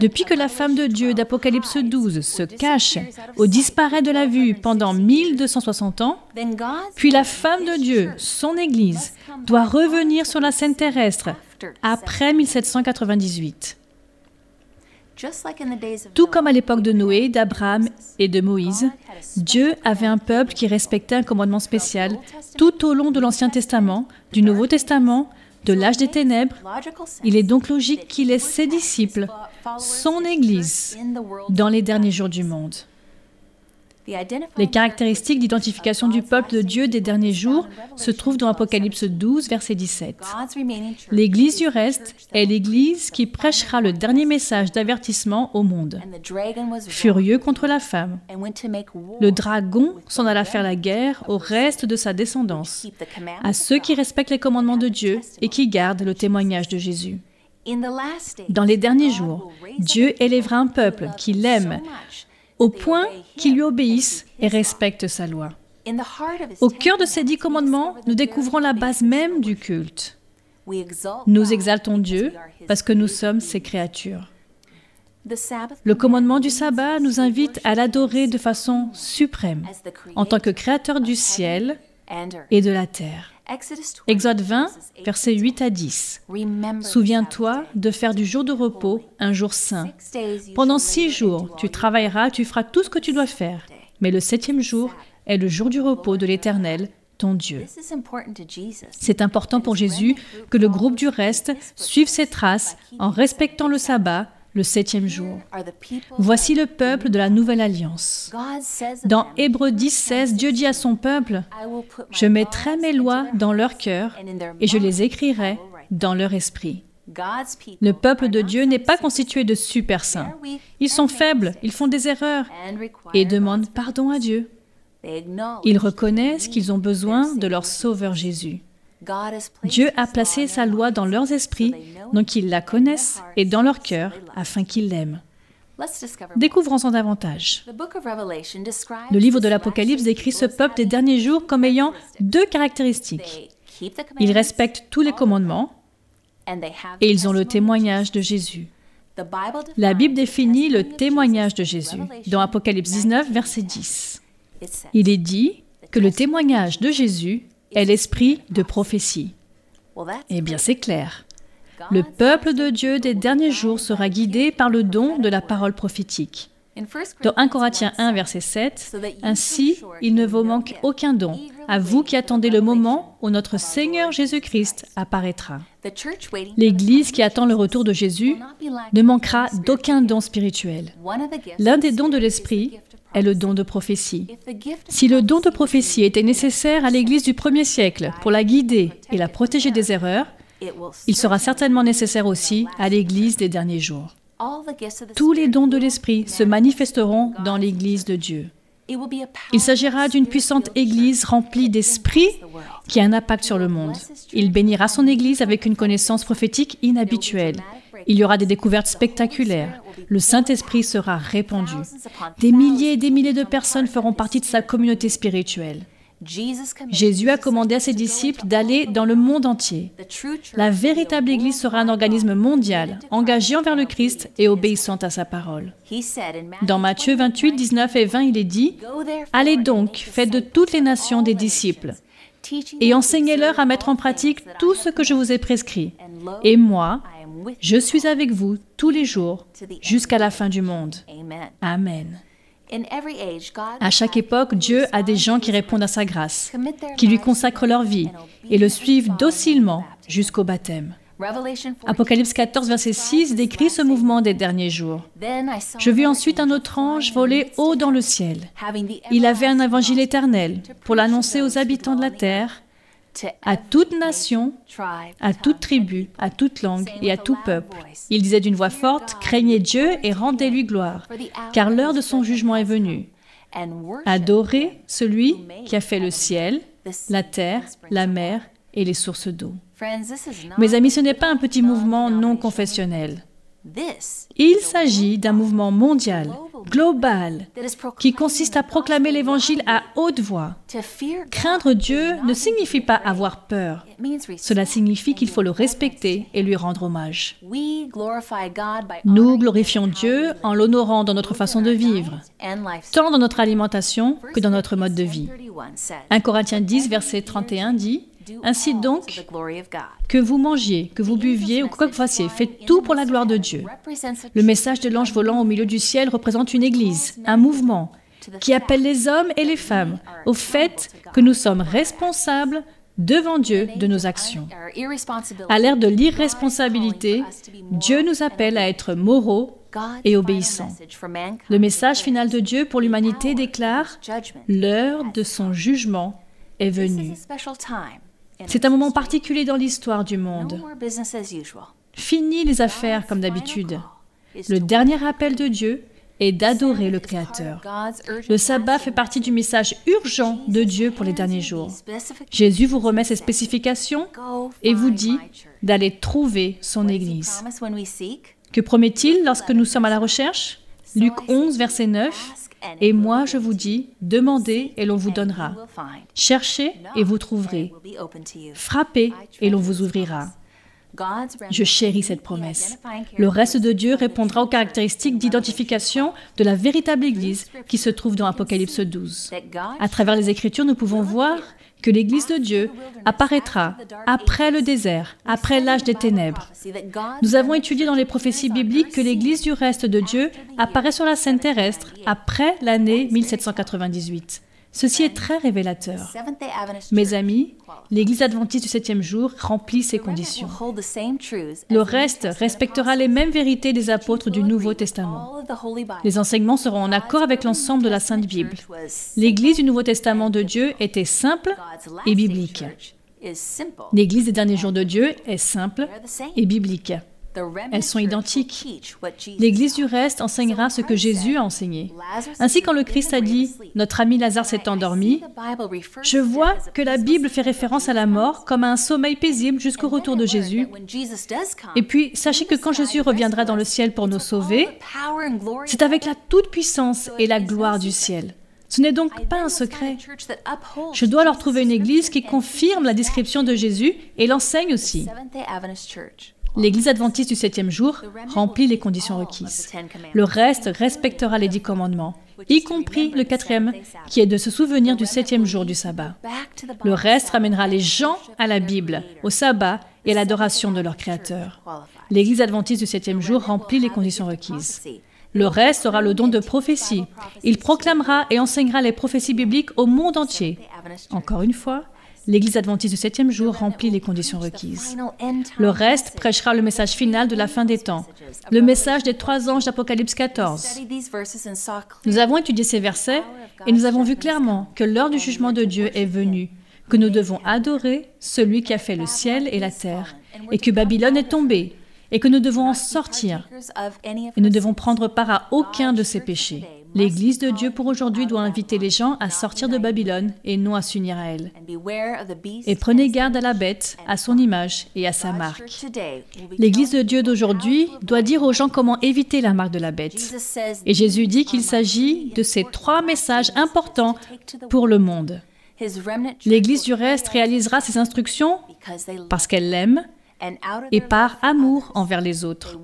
Depuis que la femme de Dieu d'Apocalypse 12 se cache ou disparaît de la vue pendant 1260 ans, puis la femme de Dieu, son Église, doit revenir sur la scène terrestre après 1798. Tout comme à l'époque de Noé, d'Abraham et de Moïse, Dieu avait un peuple qui respectait un commandement spécial tout au long de l'Ancien Testament, du Nouveau Testament, de l'âge des ténèbres. Il est donc logique qu'il ait ses disciples, son Église, dans les derniers jours du monde. Les caractéristiques d'identification du peuple de Dieu des derniers jours se trouvent dans Apocalypse 12, verset 17. L'Église du reste est l'Église qui prêchera le dernier message d'avertissement au monde. Furieux contre la femme, le dragon s'en alla faire la guerre au reste de sa descendance, à ceux qui respectent les commandements de Dieu et qui gardent le témoignage de Jésus. Dans les derniers jours, Dieu élèvera un peuple qui l'aime au point qu'ils lui obéissent et respectent sa loi. Au cœur de ces dix commandements, nous découvrons la base même du culte. Nous exaltons Dieu parce que nous sommes ses créatures. Le commandement du sabbat nous invite à l'adorer de façon suprême en tant que créateur du ciel et de la terre. Exode 20, versets 8 à 10. Souviens-toi de faire du jour de repos un jour saint. Pendant six jours, tu travailleras, tu feras tout ce que tu dois faire. Mais le septième jour est le jour du repos de l'Éternel, ton Dieu. C'est important pour Jésus que le groupe du reste suive ses traces en respectant le sabbat, le septième jour. Voici le peuple de la nouvelle alliance. Dans Hébreux 10, 16, Dieu dit à son peuple, Je mettrai mes lois dans leur cœur et je les écrirai dans leur esprit. Le peuple de Dieu n'est pas constitué de super saints. Ils sont faibles, ils font des erreurs et demandent pardon à Dieu. Ils reconnaissent qu'ils ont besoin de leur Sauveur Jésus. Dieu a placé sa loi dans leurs esprits, donc ils la connaissent, et dans leur cœur, afin qu'ils l'aiment. Découvrons-en davantage. Le livre de l'Apocalypse décrit ce peuple des derniers jours comme ayant deux caractéristiques. Ils respectent tous les commandements et ils ont le témoignage de Jésus. La Bible définit le témoignage de Jésus dans Apocalypse 19, verset 10. Il est dit que le témoignage de Jésus est l'esprit de prophétie. Eh bien, c'est clair. Le peuple de Dieu des derniers jours sera guidé par le don de la parole prophétique. Dans 1 Corinthiens 1, verset 7, Ainsi, il ne vous manque aucun don, à vous qui attendez le moment où notre Seigneur Jésus-Christ apparaîtra. L'Église qui attend le retour de Jésus ne manquera d'aucun don spirituel. L'un des dons de l'Esprit est le don de prophétie. Si le don de prophétie était nécessaire à l'Église du premier siècle pour la guider et la protéger des erreurs, il sera certainement nécessaire aussi à l'Église des derniers jours. Tous les dons de l'Esprit se manifesteront dans l'Église de Dieu. Il s'agira d'une puissante Église remplie d'esprit qui a un impact sur le monde. Il bénira son Église avec une connaissance prophétique inhabituelle. Il y aura des découvertes spectaculaires. Le Saint-Esprit sera répandu. Des milliers et des milliers de personnes feront partie de sa communauté spirituelle. Jésus a commandé à ses disciples d'aller dans le monde entier. La véritable Église sera un organisme mondial, engagé envers le Christ et obéissant à sa parole. Dans Matthieu 28, 19 et 20, il est dit, Allez donc, faites de toutes les nations des disciples, et enseignez-leur à mettre en pratique tout ce que je vous ai prescrit. Et moi, je suis avec vous tous les jours jusqu'à la fin du monde. Amen. À chaque époque, Dieu a des gens qui répondent à sa grâce, qui lui consacrent leur vie et le suivent docilement jusqu'au baptême. Apocalypse 14, verset 6 décrit ce mouvement des derniers jours. Je vis ensuite un autre ange voler haut dans le ciel. Il avait un évangile éternel pour l'annoncer aux habitants de la terre, à toute nation, à toute tribu, à toute langue et à tout peuple. Il disait d'une voix forte, Craignez Dieu et rendez-lui gloire, car l'heure de son jugement est venue. Adorez celui qui a fait le ciel, la terre, la mer et les sources d'eau. Mes amis, ce n'est pas un petit mouvement non confessionnel. Il s'agit d'un mouvement mondial, global, qui consiste à proclamer l'Évangile à haute voix. Craindre Dieu ne signifie pas avoir peur. Cela signifie qu'il faut le respecter et lui rendre hommage. Nous glorifions Dieu en l'honorant dans notre façon de vivre, tant dans notre alimentation que dans notre mode de vie. 1 Corinthiens 10, verset 31 dit ainsi donc, que vous mangiez, que vous buviez ou quoi que vous fassiez, faites tout pour la gloire de Dieu. Le message de l'ange volant au milieu du ciel représente une église, un mouvement, qui appelle les hommes et les femmes au fait que nous sommes responsables devant Dieu de nos actions. À l'ère de l'irresponsabilité, Dieu nous appelle à être moraux et obéissants. Le message final de Dieu pour l'humanité déclare L'heure de son jugement est venue. C'est un moment particulier dans l'histoire du monde. Fini les affaires comme d'habitude. Le dernier appel de Dieu est d'adorer le Créateur. Le sabbat fait partie du message urgent de Dieu pour les derniers jours. Jésus vous remet ses spécifications et vous dit d'aller trouver son Église. Que promet-il lorsque nous sommes à la recherche? Luc 11, verset 9. Et moi, je vous dis, demandez et l'on vous donnera. Cherchez et vous trouverez. Frappez et l'on vous ouvrira. Je chéris cette promesse. Le reste de Dieu répondra aux caractéristiques d'identification de la véritable Église qui se trouve dans Apocalypse 12. À travers les Écritures, nous pouvons voir que l'Église de Dieu apparaîtra après le désert, après l'âge des ténèbres. Nous avons étudié dans les prophéties bibliques que l'Église du reste de Dieu apparaît sur la scène terrestre après l'année 1798. Ceci est très révélateur. Mes amis, l'Église adventiste du septième jour remplit ces conditions. Le reste respectera les mêmes vérités des apôtres du Nouveau Testament. Les enseignements seront en accord avec l'ensemble de la Sainte Bible. L'Église du Nouveau Testament de Dieu était simple et biblique. L'Église des derniers jours de Dieu est simple et biblique. Elles sont identiques. L'Église du reste enseignera ce que Jésus a enseigné. Ainsi, quand le Christ a dit ⁇ Notre ami Lazare s'est endormi ⁇ je vois que la Bible fait référence à la mort comme à un sommeil paisible jusqu'au retour de Jésus. Et puis, sachez que quand Jésus reviendra dans le ciel pour nous sauver, c'est avec la toute-puissance et la gloire du ciel. Ce n'est donc pas un secret. Je dois leur trouver une église qui confirme la description de Jésus et l'enseigne aussi. L'Église adventiste du septième jour remplit les conditions requises. Le reste respectera les dix commandements, y compris le quatrième, qui est de se souvenir du septième jour du sabbat. Le reste ramènera les gens à la Bible, au sabbat et à l'adoration de leur Créateur. L'Église adventiste du septième jour remplit les conditions requises. Le reste aura le don de prophétie. Il proclamera et enseignera les prophéties bibliques au monde entier. Encore une fois, L'Église adventiste du septième jour remplit les conditions requises. Le reste prêchera le message final de la fin des temps, le message des trois anges d'Apocalypse 14. Nous avons étudié ces versets et nous avons vu clairement que l'heure du jugement de Dieu est venue, que nous devons adorer celui qui a fait le ciel et la terre, et que Babylone est tombée, et que nous devons en sortir, et nous devons prendre part à aucun de ces péchés. L'Église de Dieu pour aujourd'hui doit inviter les gens à sortir de Babylone et non à s'unir à elle. Et prenez garde à la bête, à son image et à sa marque. L'Église de Dieu d'aujourd'hui doit dire aux gens comment éviter la marque de la bête. Et Jésus dit qu'il s'agit de ces trois messages importants pour le monde. L'Église du reste réalisera ces instructions parce qu'elle l'aime et par amour envers les autres.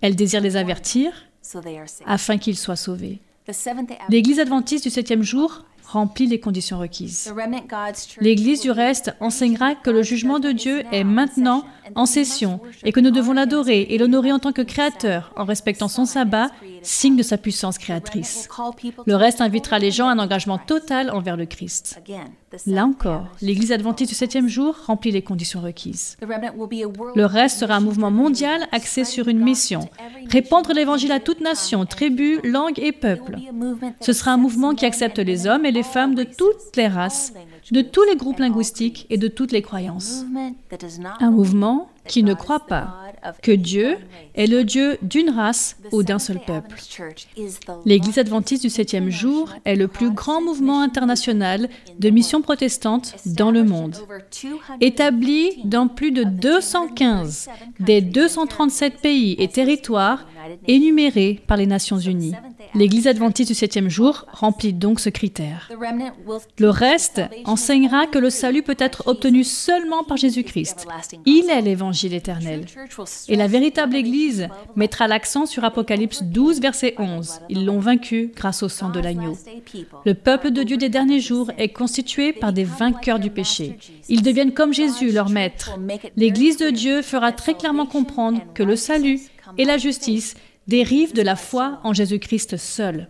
Elle désire les avertir afin qu'ils soient sauvés. L'Église adventiste du septième jour remplit les conditions requises. L'Église du reste enseignera que le jugement de Dieu est maintenant en session et que nous devons l'adorer et l'honorer en tant que créateur en respectant son sabbat signe de sa puissance créatrice. Le reste invitera les gens à un engagement total envers le Christ. Là encore, l'Église adventiste du septième jour remplit les conditions requises. Le reste sera un mouvement mondial axé sur une mission, répandre l'Évangile à toute nation, tribu, langue et peuple. Ce sera un mouvement qui accepte les hommes et les femmes de toutes les races, de tous les groupes linguistiques et de toutes les croyances. Un mouvement qui ne croit pas que Dieu est le Dieu d'une race ou d'un seul peuple. L'Église adventiste du septième jour est le plus grand mouvement international de mission protestante dans le monde. Établi dans plus de 215 des 237 pays et territoires énumérés par les Nations Unies. L'Église adventiste du septième jour remplit donc ce critère. Le reste enseignera que le salut peut être obtenu seulement par Jésus-Christ. Il est l'évangile éternel. Et la véritable Église mettra l'accent sur Apocalypse 12, verset 11. Ils l'ont vaincu grâce au sang de l'agneau. Le peuple de Dieu des derniers jours est constitué par des vainqueurs du péché. Ils deviennent comme Jésus, leur maître. L'Église de Dieu fera très clairement comprendre que le salut et la justice dérivent de la foi en Jésus-Christ seul.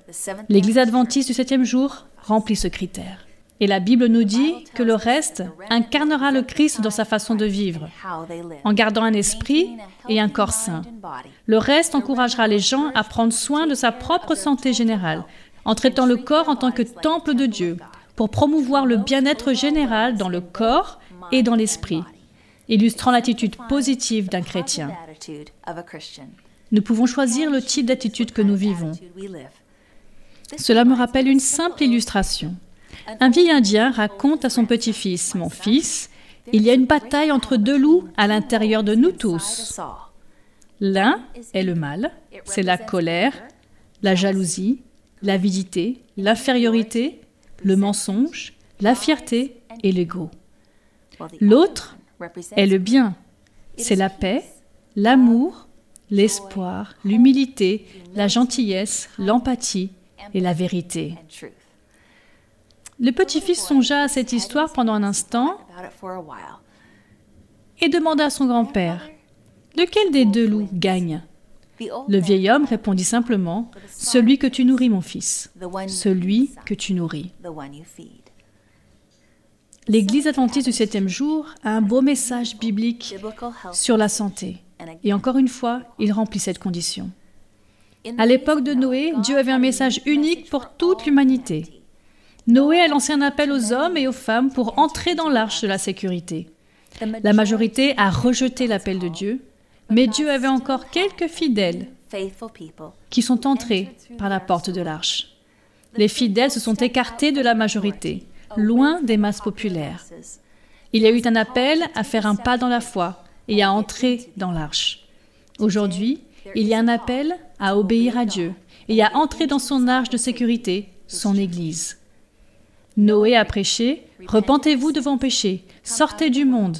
L'Église adventiste du septième jour remplit ce critère. Et la Bible nous dit que le reste incarnera le Christ dans sa façon de vivre, en gardant un esprit et un corps sain. Le reste encouragera les gens à prendre soin de sa propre santé générale, en traitant le corps en tant que temple de Dieu, pour promouvoir le bien-être général dans le corps et dans l'esprit, illustrant l'attitude positive d'un chrétien. Nous pouvons choisir le type d'attitude que nous vivons. Cela me rappelle une simple illustration. Un vieil Indien raconte à son petit-fils, Mon fils, il y a une bataille entre deux loups à l'intérieur de nous tous. L'un est le mal, c'est la colère, la jalousie, l'avidité, l'infériorité, le mensonge, la fierté et l'ego. L'autre est le bien, c'est la paix, l'amour, l'espoir, l'humilité, la gentillesse, l'empathie et la vérité. Le petit-fils songea à cette histoire pendant un instant et demanda à son grand-père, Lequel des deux loups gagne? Le vieil homme répondit simplement, Celui que tu nourris, mon fils, celui que tu nourris. L'Église adventiste du septième jour a un beau message biblique sur la santé. Et encore une fois, il remplit cette condition. À l'époque de Noé, Dieu avait un message unique pour toute l'humanité. Noé a lancé un appel aux hommes et aux femmes pour entrer dans l'arche de la sécurité. La majorité a rejeté l'appel de Dieu, mais Dieu avait encore quelques fidèles qui sont entrés par la porte de l'arche. Les fidèles se sont écartés de la majorité, loin des masses populaires. Il y a eu un appel à faire un pas dans la foi, et à entrer dans l'arche. Aujourd'hui, il y a un appel à obéir à Dieu et à entrer dans son arche de sécurité, son Église. Noé a prêché, Repentez-vous de vos péchés, sortez du monde,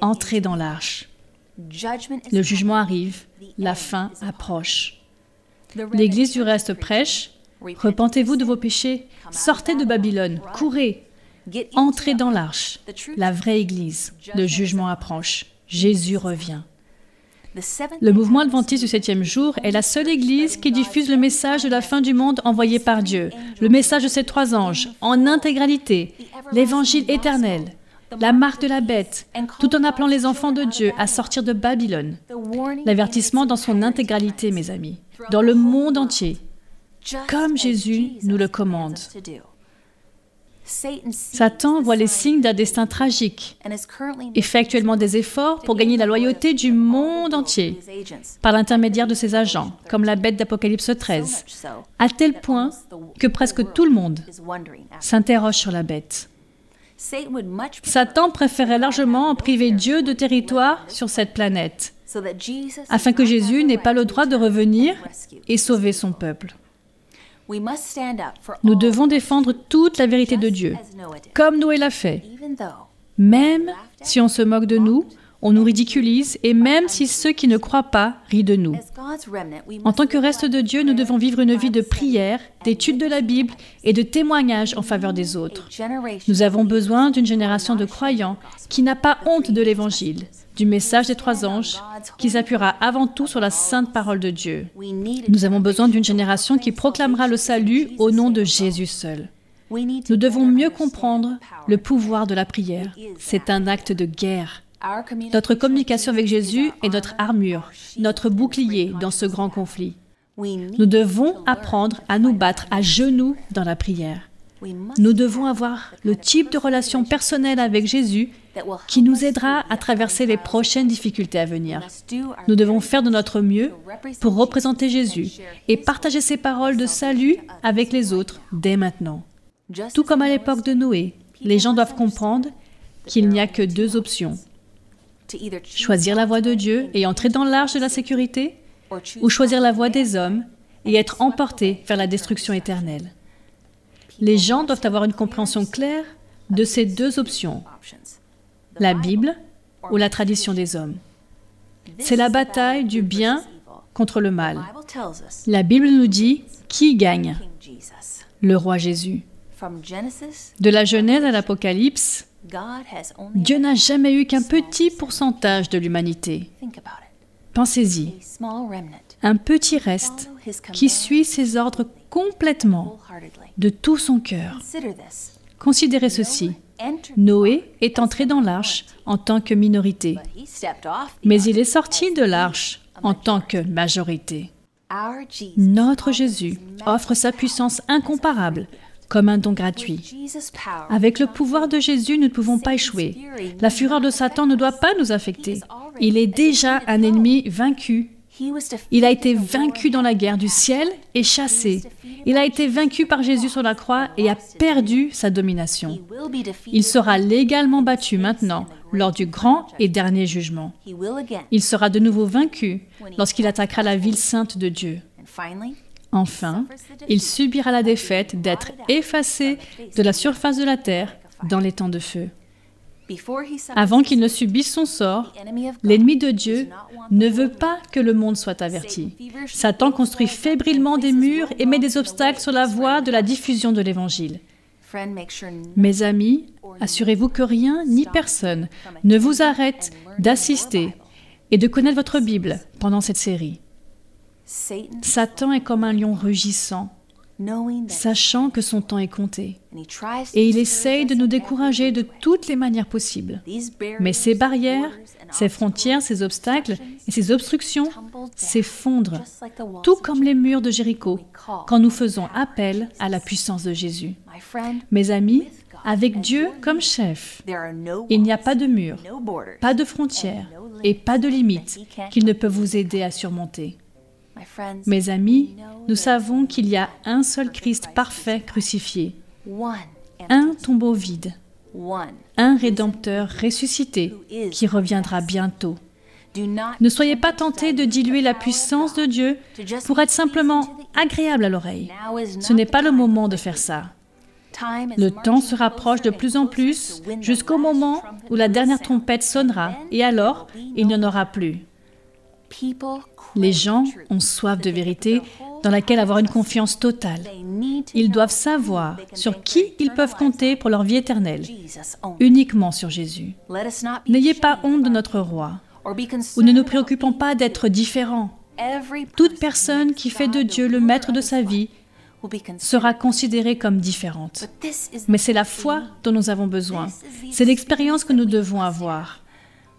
entrez dans l'arche. Le jugement arrive, la fin approche. L'Église du reste prêche, Repentez-vous de vos péchés, sortez de Babylone, courez, entrez dans l'arche, la vraie Église, le jugement approche. Jésus revient. Le mouvement adventiste du septième jour est la seule Église qui diffuse le message de la fin du monde envoyé par Dieu, le message de ces trois anges, en intégralité, l'évangile éternel, la marque de la bête, tout en appelant les enfants de Dieu à sortir de Babylone. L'avertissement dans son intégralité, mes amis, dans le monde entier, comme Jésus nous le commande. Satan voit les signes d'un destin tragique et fait actuellement des efforts pour gagner la loyauté du monde entier par l'intermédiaire de ses agents, comme la bête d'Apocalypse 13, à tel point que presque tout le monde s'interroge sur la bête. Satan préférait largement en priver Dieu de territoire sur cette planète, afin que Jésus n'ait pas le droit de revenir et sauver son peuple. Nous devons défendre toute la vérité de Dieu, comme Noé l'a fait. Même si on se moque de nous on nous ridiculise et même si ceux qui ne croient pas rient de nous. En tant que reste de Dieu, nous devons vivre une vie de prière, d'étude de la Bible et de témoignage en faveur des autres. Nous avons besoin d'une génération de croyants qui n'a pas honte de l'Évangile, du message des trois anges, qui s'appuiera avant tout sur la sainte parole de Dieu. Nous avons besoin d'une génération qui proclamera le salut au nom de Jésus seul. Nous devons mieux comprendre le pouvoir de la prière. C'est un acte de guerre. Notre communication avec Jésus est notre armure, notre bouclier dans ce grand conflit. Nous devons apprendre à nous battre à genoux dans la prière. Nous devons avoir le type de relation personnelle avec Jésus qui nous aidera à traverser les prochaines difficultés à venir. Nous devons faire de notre mieux pour représenter Jésus et partager ses paroles de salut avec les autres dès maintenant. Tout comme à l'époque de Noé, les gens doivent comprendre qu'il n'y a que deux options. Choisir la voie de Dieu et entrer dans l'arche de la sécurité, ou choisir la voie des hommes et être emportés vers la destruction éternelle. Les gens doivent avoir une compréhension claire de ces deux options, la Bible ou la tradition des hommes. C'est la bataille du bien contre le mal. La Bible nous dit qui gagne Le roi Jésus. De la Genèse à l'Apocalypse, Dieu n'a jamais eu qu'un petit pourcentage de l'humanité. Pensez-y. Un petit reste qui suit ses ordres complètement, de tout son cœur. Considérez ceci. Noé est entré dans l'arche en tant que minorité, mais il est sorti de l'arche en tant que majorité. Notre Jésus offre sa puissance incomparable comme un don gratuit. Avec le pouvoir de Jésus, nous ne pouvons pas échouer. La fureur de Satan ne doit pas nous affecter. Il est déjà un ennemi vaincu. Il a été vaincu dans la guerre du ciel et chassé. Il a été vaincu par Jésus sur la croix et a perdu sa domination. Il sera légalement battu maintenant lors du grand et dernier jugement. Il sera de nouveau vaincu lorsqu'il attaquera la ville sainte de Dieu. Enfin, il subira la défaite d'être effacé de la surface de la terre dans les temps de feu. Avant qu'il ne subisse son sort, l'ennemi de Dieu ne veut pas que le monde soit averti. Satan construit fébrilement des murs et met des obstacles sur la voie de la diffusion de l'Évangile. Mes amis, assurez-vous que rien ni personne ne vous arrête d'assister et de connaître votre Bible pendant cette série. Satan est comme un lion rugissant, sachant que son temps est compté. Et il essaye de nous décourager de toutes les manières possibles. Mais ces barrières, ces frontières, ces obstacles et ces obstructions s'effondrent, tout comme les murs de Jéricho, quand nous faisons appel à la puissance de Jésus. Mes amis, avec Dieu comme chef, il n'y a pas de mur, pas de frontières et pas de limites qu'il ne peut vous aider à surmonter. Mes amis, nous savons qu'il y a un seul Christ parfait crucifié, un tombeau vide, un Rédempteur ressuscité qui reviendra bientôt. Ne soyez pas tentés de diluer la puissance de Dieu pour être simplement agréable à l'oreille. Ce n'est pas le moment de faire ça. Le temps se rapproche de plus en plus jusqu'au moment où la dernière trompette sonnera et alors il n'y en aura plus. Les gens ont soif de vérité dans laquelle avoir une confiance totale. Ils doivent savoir sur qui ils peuvent compter pour leur vie éternelle, uniquement sur Jésus. N'ayez pas honte de notre roi, ou ne nous préoccupons pas d'être différents. Toute personne qui fait de Dieu le maître de sa vie sera considérée comme différente. Mais c'est la foi dont nous avons besoin. C'est l'expérience que nous devons avoir.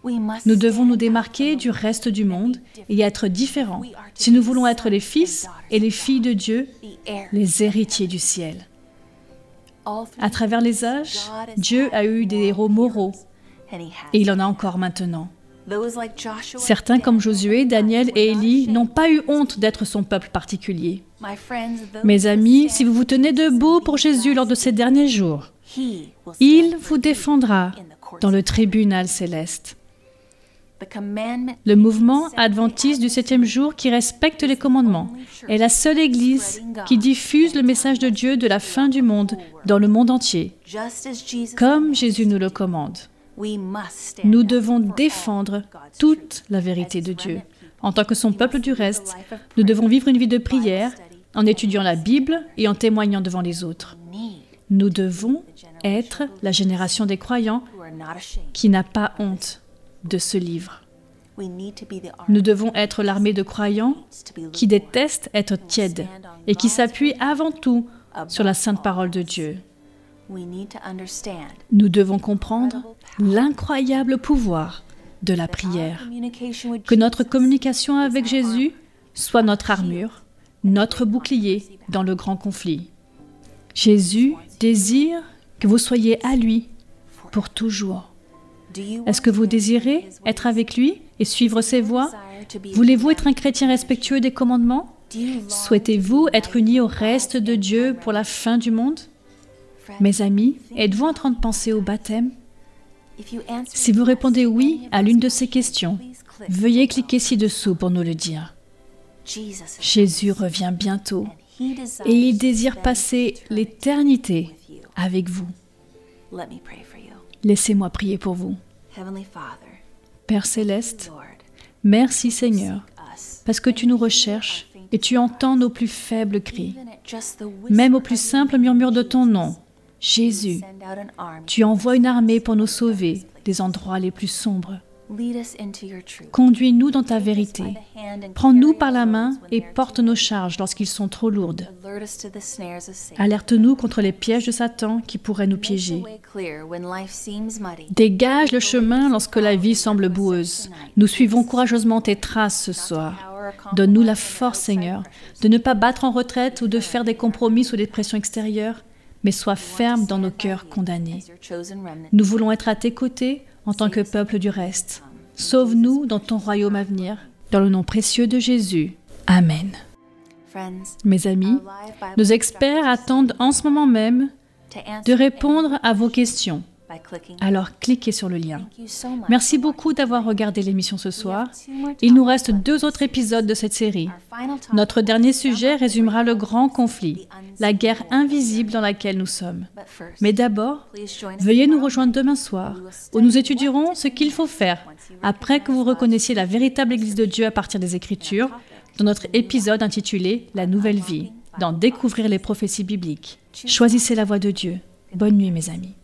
Nous devons nous démarquer du reste du monde et être différents si nous voulons être les fils et les filles de Dieu, les héritiers du ciel. À travers les âges, Dieu a eu des héros moraux et il en a encore maintenant. Certains comme Josué, Daniel et Élie n'ont pas eu honte d'être son peuple particulier. Mes amis, si vous vous tenez debout pour Jésus lors de ces derniers jours, il vous défendra dans le tribunal céleste. Le mouvement adventiste du septième jour qui respecte les commandements est la seule Église qui diffuse le message de Dieu de la fin du monde dans le monde entier, comme Jésus nous le commande. Nous devons défendre toute la vérité de Dieu. En tant que son peuple du reste, nous devons vivre une vie de prière en étudiant la Bible et en témoignant devant les autres. Nous devons être la génération des croyants qui n'a pas honte de ce livre. Nous devons être l'armée de croyants qui détestent être tièdes et qui s'appuient avant tout sur la sainte parole de Dieu. Nous devons comprendre l'incroyable pouvoir de la prière, que notre communication avec Jésus soit notre armure, notre bouclier dans le grand conflit. Jésus désire que vous soyez à lui pour toujours. Est-ce que vous désirez être avec lui et suivre ses voies Voulez-vous être un chrétien respectueux des commandements Souhaitez-vous être unis au reste de Dieu pour la fin du monde Mes amis, êtes-vous en train de penser au baptême Si vous répondez oui à l'une de ces questions, veuillez cliquer ci-dessous pour nous le dire. Jésus revient bientôt et il désire passer l'éternité avec vous. Laissez-moi prier pour vous. Père céleste, merci Seigneur, parce que tu nous recherches et tu entends nos plus faibles cris, même au plus simple murmure de ton nom. Jésus, tu envoies une armée pour nous sauver des endroits les plus sombres. Conduis-nous dans ta vérité. Prends-nous par la main et porte nos charges lorsqu'ils sont trop lourdes. Alerte-nous contre les pièges de Satan qui pourraient nous piéger. Dégage le chemin lorsque la vie semble boueuse. Nous suivons courageusement tes traces ce soir. Donne-nous la force, Seigneur, de ne pas battre en retraite ou de faire des compromis sous des pressions extérieures, mais sois ferme dans nos cœurs condamnés. Nous voulons être à tes côtés en tant que peuple du reste. Sauve-nous dans ton royaume à venir, dans le nom précieux de Jésus. Amen. Mes amis, nos experts attendent en ce moment même de répondre à vos questions. Alors cliquez sur le lien. Merci beaucoup d'avoir regardé l'émission ce soir. Il nous reste deux autres épisodes de cette série. Notre dernier sujet résumera le grand conflit, la guerre invisible dans laquelle nous sommes. Mais d'abord, veuillez nous rejoindre demain soir, où nous étudierons ce qu'il faut faire après que vous reconnaissiez la véritable Église de Dieu à partir des Écritures, dans notre épisode intitulé La nouvelle vie, dans Découvrir les prophéties bibliques. Choisissez la voie de Dieu. Bonne nuit mes amis.